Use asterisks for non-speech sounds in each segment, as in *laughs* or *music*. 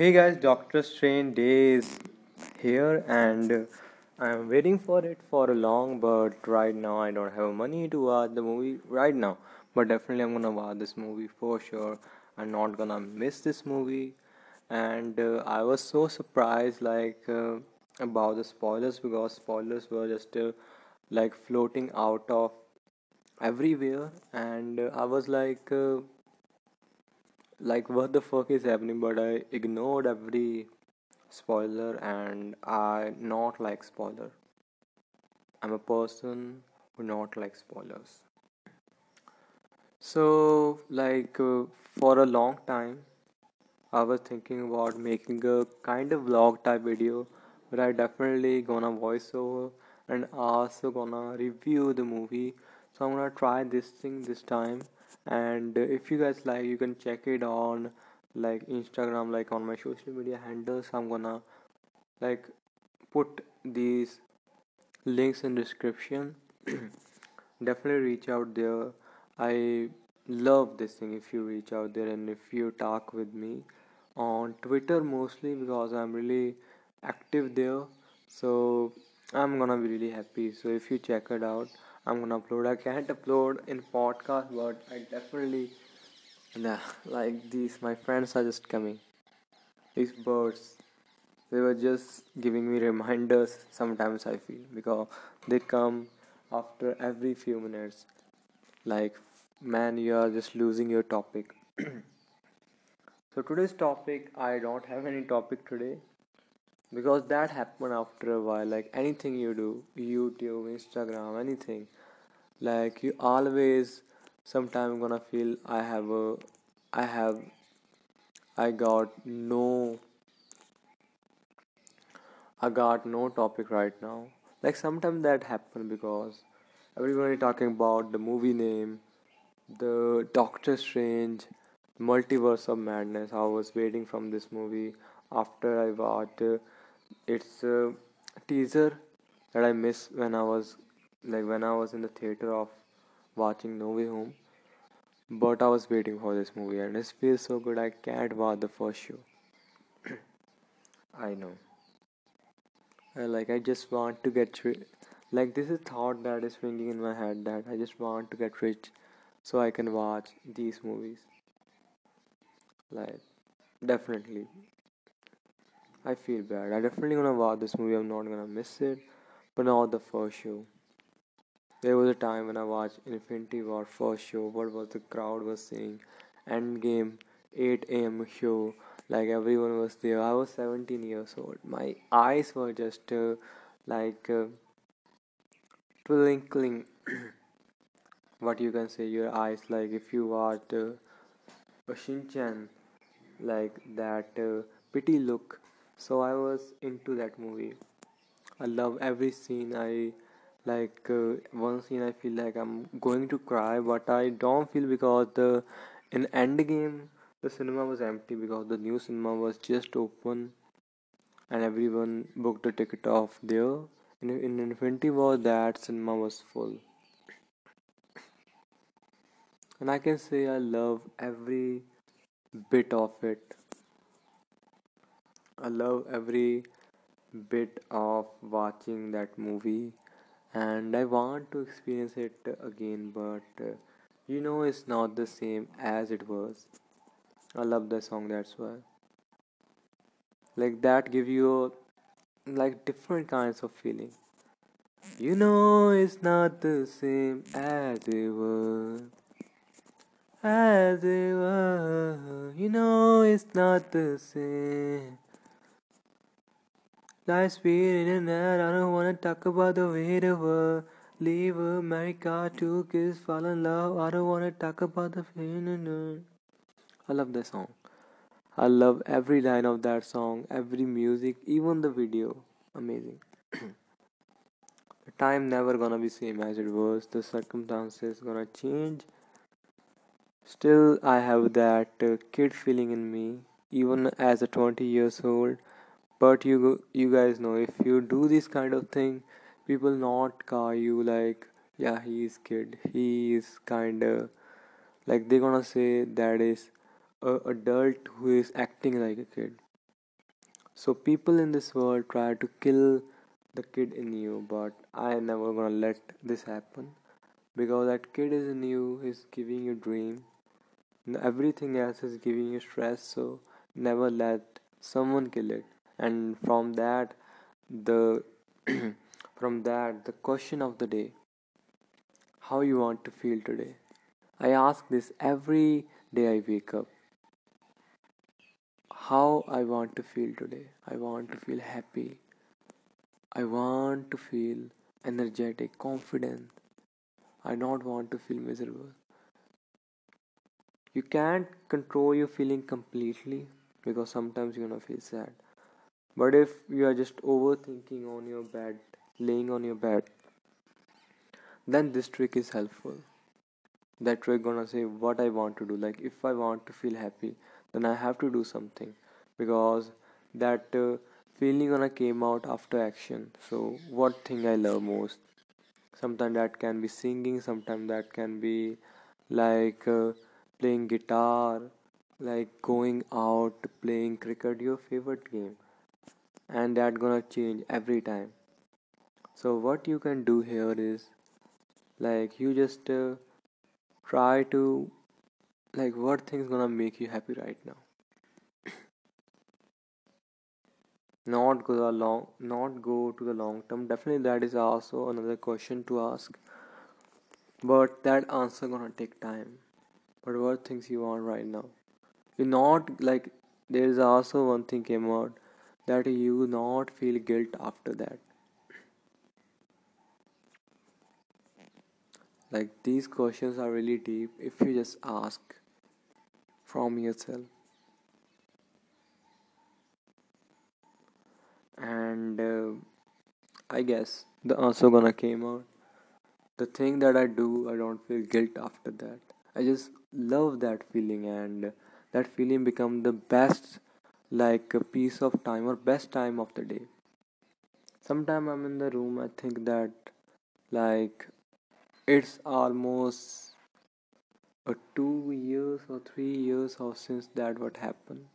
Hey guys, Doctor Strange is here, and uh, I'm waiting for it for a long. But right now, I don't have money to watch the movie right now. But definitely, I'm gonna watch this movie for sure. I'm not gonna miss this movie, and uh, I was so surprised, like uh, about the spoilers because spoilers were just uh, like floating out of everywhere, and uh, I was like. Like what the fuck is happening but i ignored every spoiler and i not like spoiler. I'm a person who not like spoilers. So like uh, for a long time i was thinking about making a kind of vlog type video but i definitely gonna voice over and also gonna review the movie. So i'm gonna try this thing this time and if you guys like you can check it on like instagram like on my social media handles. I'm gonna like put these links in description. *clears throat* Definitely reach out there. I love this thing if you reach out there and if you talk with me on twitter mostly because i'm really active there. So i'm gonna be really happy. So if you check it out i'm gonna upload. I can't upload in podcast but i definitely nah like these my friends are just coming. These birds they were just giving me reminders sometimes i feel because they come after every few minutes. Like man you are just losing your topic. *clears throat* So today's topic i don't have any topic today because that happen after a while like anything you do youtube instagram anything like you always sometime gonna feel i have a i have i got no i got no topic right now. Like sometimes that happen because everybody talking about the movie name the doctor strange multiverse of madness. I was waiting from this movie after i watched its a teaser that i miss when i was like when i was in the theater of watching no way home. But i was waiting for this movie and it feels so good. I can't watch the first show. I know. Like i just want to get rich like this is thought that is ringing in my head that i just want to get rich so i can watch these movies. Like definitely i feel bad. I definitely gonna watch this movie. I'm not gonna miss it. But not the first show. There was a time when i watched infinity war first show. What was the crowd was saying? Endgame 8 a.m show. Like everyone was there. I was 17 years old. My eyes were just uh, like uh, twinkling. *clears throat* What you can say your eyes. Like if you watched uh, shinchan like that uh, pity look so i was into that movie. I love every scene. I like uh, one scene i feel like i'm going to cry but i don't feel because the in endgame the cinema was empty because the new cinema was just open and everyone booked a ticket off there. In, in infinity war that cinema was full. And i can say i love every bit of it i love every bit of watching that movie and I want to experience it again, but uh, you know, it's not the same as it was. I love the song, that's why. Like that give you like different kinds of feeling. You know, it's not the same as it was. As it was, you know, it's not the same. Life's in and out. I don't wanna talk about the way the world. Leave America to kiss, fall in love. I don't wanna talk about the feeling. I love that song. I love every line of that song, every music, even the video. Amazing. *clears throat* the time never gonna be same as it was. The circumstances gonna change. Still, I have that uh, kid feeling in me, even as a 20 years old. But you you guys know if you do this kind of thing, people not call you like yeah he is kid. He is kinda like they're gonna say that is a adult who is acting like a kid. so people in this world try to kill the kid in you but i am never gonna let this happen because that kid is in you is giving you dream everything else is giving you stress so never let someone kill it and from that the *clears throat* from that the question of the day how you want to feel today i ask this every day i wake up how I want to feel today. I want to feel happy. I want to feel energetic, confident. I don't want to feel miserable. You can't control your feeling completely because sometimes you're gonna feel sad. But if you are just overthinking on your bed, laying on your bed, then this trick is helpful. That trick gonna say what I want to do. Like if I want to feel happy, then I have to do something because that uh, feeling gonna came out after action. So what thing I love most? Sometimes that can be singing, sometimes that can be like uh, playing guitar, like going out playing cricket, your favorite game, and that gonna change every time. So what you can do here is like you just uh, try to like what thing's gonna make you happy right now. *coughs* Not go the long not go to the long term. Definitely that is also another question to ask. But that answer gonna take time. But what things you want right now? You not like there is also one thing came out that you not feel guilt after that. Like these questions are really deep if you just ask from yourself. And uh, i guess the answer gonna came out. The thing that i do i don't feel guilt after that. I just love that feeling and that feeling become the best like a piece of time or best time of the day. Sometime i'm in the room i think that like it's almost a two years or three years of since that what happened.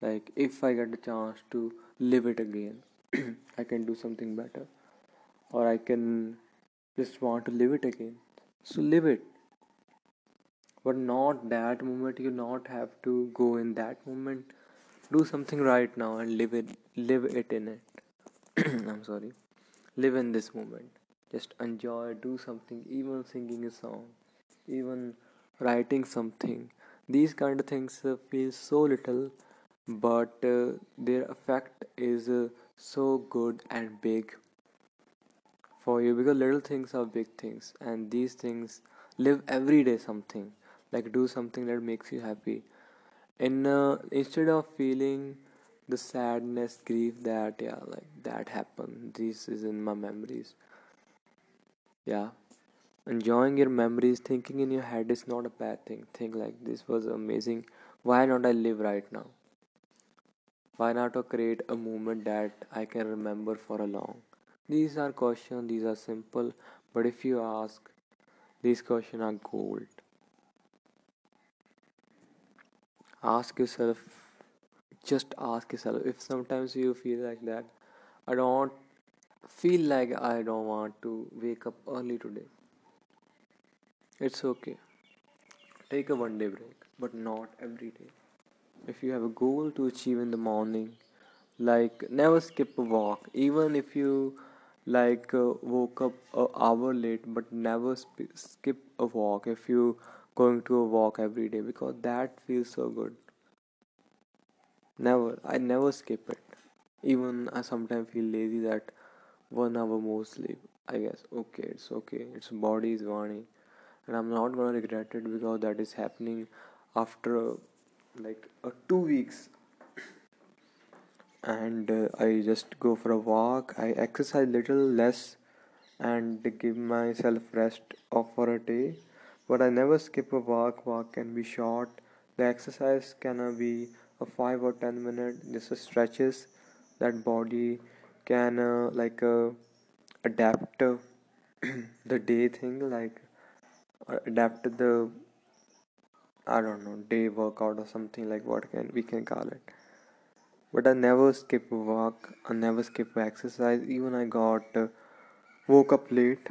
Like if i get a chance to live it again *clears throat* i can do something better. Or i can just want to live it again. So live it. But not that moment you not have to go in that moment do something right now and live it live it in it. *clears throat* I'm sorry. Live in this moment. Just enjoy do something even singing a song even writing something. These kind of things uh, feel so little but uh, their effect is uh, so good and big for you because little things are big things and these things live every day something. Like do something that makes you happy and uh, instead of feeling the sadness grief that yeah like that happened this is in my memories. Yeah. Enjoying your memories thinking in your head is not a bad thing. Think like this was amazing. Why not i live right now? Why not to create a moment that I can remember for a long? These are questions, these are simple, but if you ask, these questions are gold. Ask yourself, just ask yourself if sometimes you feel like that. I don't feel like I don't want to wake up early today. It's okay. Take a one day break, but not every day. If you have a goal to achieve in the morning, like never skip a walk even if you like uh, woke up an hour late but never sp- skip a walk if you going to a walk every day because that feels so good. Never i never skip it. Even i sometimes feel lazy that one hour more sleep i guess. Okay it's okay. Its body is warning. And i'm not gonna regret it because that is happening after like uh, two weeks. And uh, I just go for a walk. I exercise little less and give myself rest of for a day. But I never skip a walk. Walk can be short. The exercise can be a five or ten minute. Just stretches that body can uh, like uh, adapt uh, *clears throat* the day thing like uh, adapt the I don't know day workout or something like what can we can call it but I never skip a walk. I never skip exercise. Even I got uh, woke up late.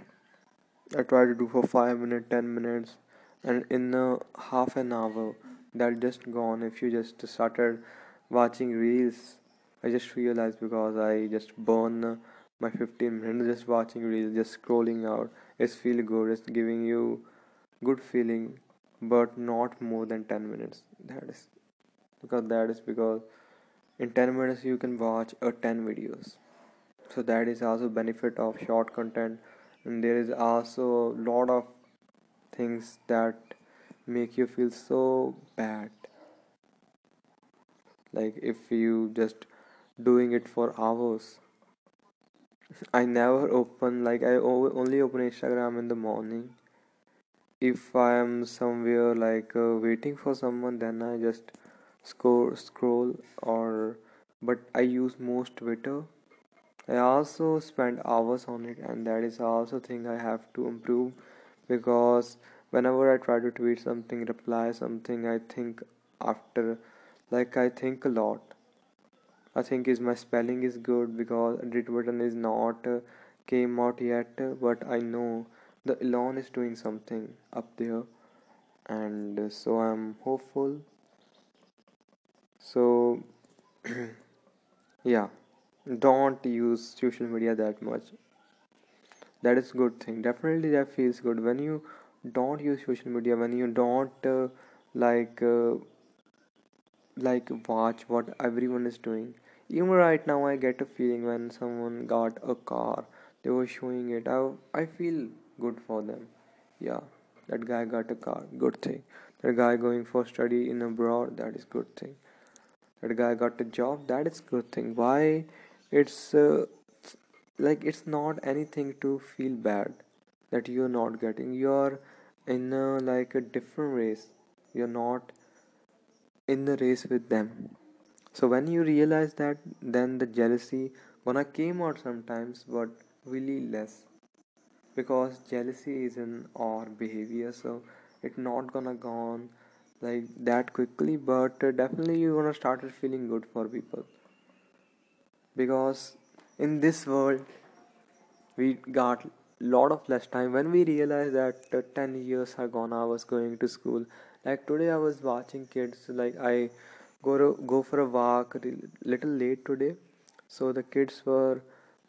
I try to do for five minutes, ten minutes, and in uh, half an hour that just gone. If you just started watching reels, I just realized because I just burn my 15 minutes just watching reels, just scrolling out. It's feel good. It's giving you good feeling, but not more than 10 minutes. That is because that is because in 10 minutes you can watch a 10 videos so that is also benefit of short content and there is also a lot of things that make you feel so bad. Like if you just doing it for hours. I never *laughs* open like i only open instagram in the morning. If i am somewhere like uh, waiting for someone then i just scroll scroll or but i use most twitter I also spend hours on it, and that is also thing I have to improve because whenever I try to tweet something, reply something, I think after, like I think a lot. I think is my spelling is good because edit button is not uh, came out yet, but I know the Elon is doing something up there, and uh, so I'm hopeful. So *clears throat* yeah. Don't use social media that much. That is good thing. Definitely that feels good. When you don't use social media when you don't uh, like uh, like watch what everyone is doing even right now i get a feeling when someone got a car they were showing it i, I feel good for them. Yeah that guy got a car good thing. That guy going for study in abroad that is good thing. That guy got a job that is good thing. Why it's uh, like it's not anything to feel bad that you're not getting. You're in a, like a different race. You're not in the race with them. So when you realize that then the jealousy gonna came out sometimes but really less. Because jealousy is in our behavior so it's not gonna go on like that quickly but uh, definitely you're gonna start feeling good for people because in this world we got lot of less time. When we realized that uh, 10 years are gone i was going to school like today i was watching kids like i go to, go for a walk little late today. So the kids were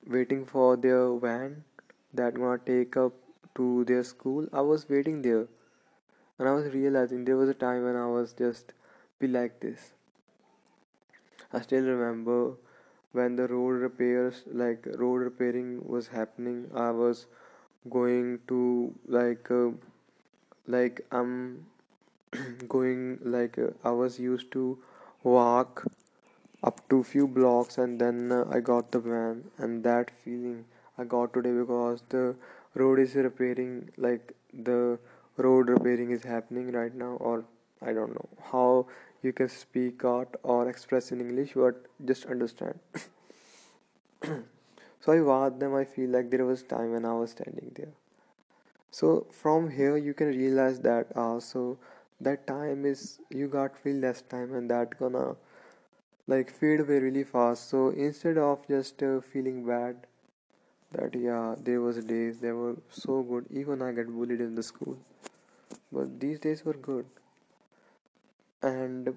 waiting for their van that gonna take up to their school. I was waiting there and i was realizing there was a time when i was just be like this. I still remember when the road repairs like road repairing was happening i was going to like uh, like i'm *clears throat* going like uh, i was used to walk up to few blocks and then uh, i got the van. And that feeling i got today because the road is repairing like the road repairing is happening right now or i don't know how you can speak out or express in english but just understand. *coughs* So i watched them i feel like there was time when i was standing there. So from here you can realize that also that time is you got feel less time and that gonna like fade away really fast. So instead of just uh, feeling bad that yeah there was days they were so good even i get bullied in the school. But these days were good and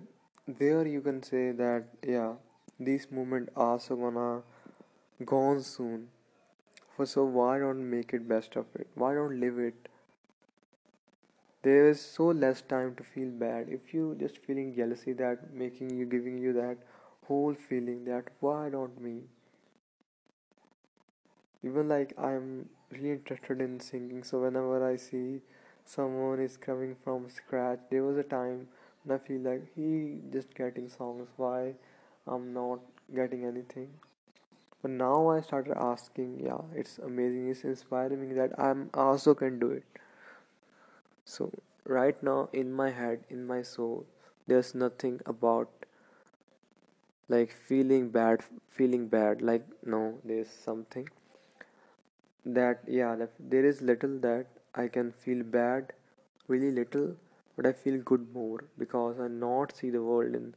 there you can say that yeah these moments also gonna gone soon. For so why don't make it best of it? Why don't live it? There is so less time to feel bad. If you just feeling jealousy that making you giving you that whole feeling that why don't me? Even like i'm really interested in singing. So whenever i see someone is coming from scratch there was a time and I feel like he just getting songs. Why I'm not getting anything? But now I started asking, yeah, it's amazing. It's inspiring me that I'm also can do it. So right now in my head, in my soul, there's nothing about like feeling bad, feeling bad. Like no, there's something that yeah, there is little that I can feel bad, really little but I feel good more because I not see the world in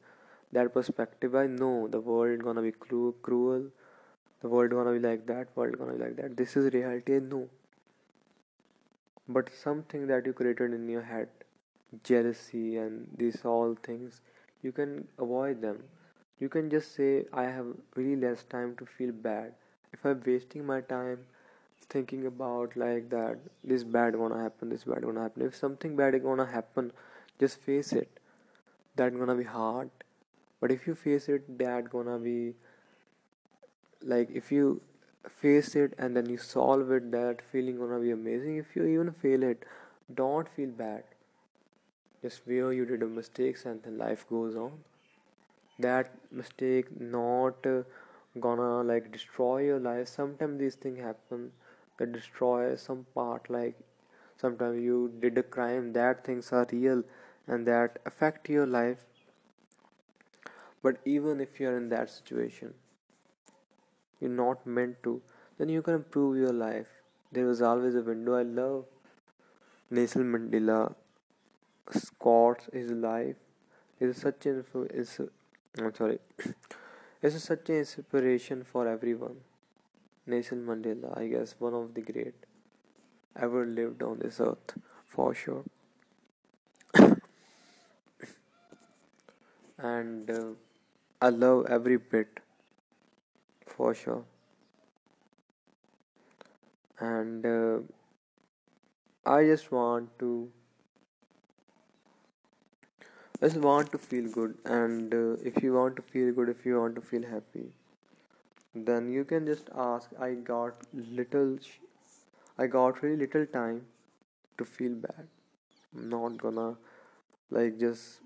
that perspective. I know the world gonna be cru- cruel the world gonna be like that world gonna be like that. This is reality i know. But something that you created in your head jealousy and these all things you can avoid them. You can just say i have really less time to feel bad. If i'm wasting my time thinking about like that this bad gonna happen this bad gonna happen. If something bad is gonna happen just face it. That gonna be hard. But if you face it that gonna be like if you face it and then you solve it that feeling gonna be amazing. If you even fail it don't feel bad. Just where you did a mistakes and then life goes on. That mistake not uh, gonna like destroy your life. Sometimes these things happen destroy some part like sometimes you did a crime that things are real and that affect your life. But even if you're in that situation you're not meant to then you can improve your life. There was always a window. I love nelson mandela Scott's his life. Is such an is I'm sorry. *coughs* It's such an inspiration for everyone Nelson Mandela I guess one of the great ever lived on this earth for sure. *coughs* And uh, I love every bit for sure. And uh, I just want to I just want to feel good. And uh, if you want to feel good if you want to feel happy then you can just ask I got little I got really little time to feel bad I'm not gonna like just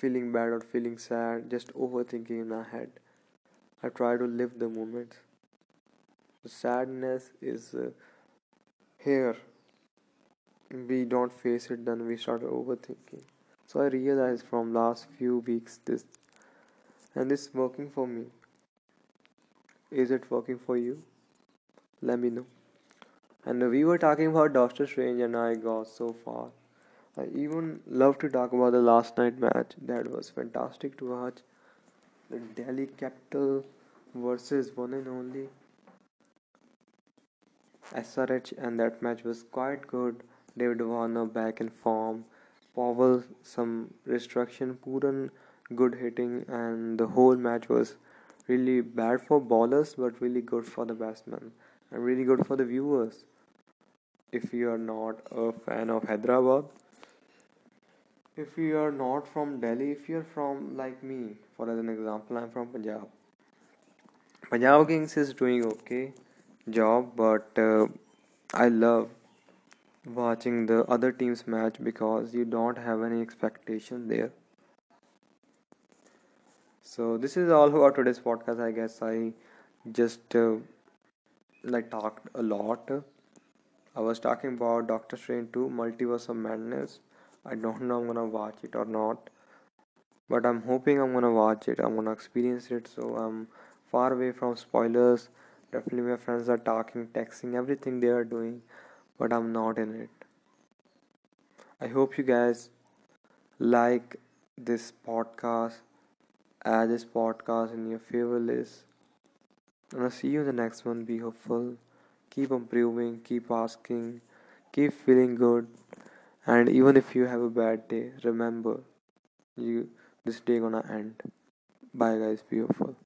feeling bad or feeling sad, just overthinking in my head. I try to live the moment. The sadness is uh, here. We don't face it, then we start overthinking. So I realized from last few weeks this, and this working for me. Is it working for you? Let me know. And we were talking about Doctor Strange, and I got so far. I even love to talk about the last night match. That was fantastic to watch. The Delhi Capital versus one and only SRH, and that match was quite good. David Warner back in form. Powell some restriction, Pooran good hitting, and the whole match was really bad for bowlers but really good for the batsmen and really good for the viewers. If you are not a fan of Hyderabad, if you are not from Delhi, if you're from like me, for as an example, I'm from Punjab. Punjab Kings is doing okay job, but uh, I love watching the other team's match because you don't have any expectation there. So this is all about today's podcast. I guess I just uh, like talked a lot. I was talking about Doctor Strange 2 Multiverse of Madness I don't know I'm gonna watch it or not, but I'm hoping I'm gonna watch it. I'm gonna experience it. So I'm far away from spoilers. Definitely, my friends are talking, texting, everything they are doing, but I'm not in it. I hope you guys like this podcast, add this podcast in your favorite list. And I'll see you in the next one. Be hopeful, keep improving, keep asking, keep feeling good. And even if you have a bad day remember you this day gonna end. Bye guys. Beautiful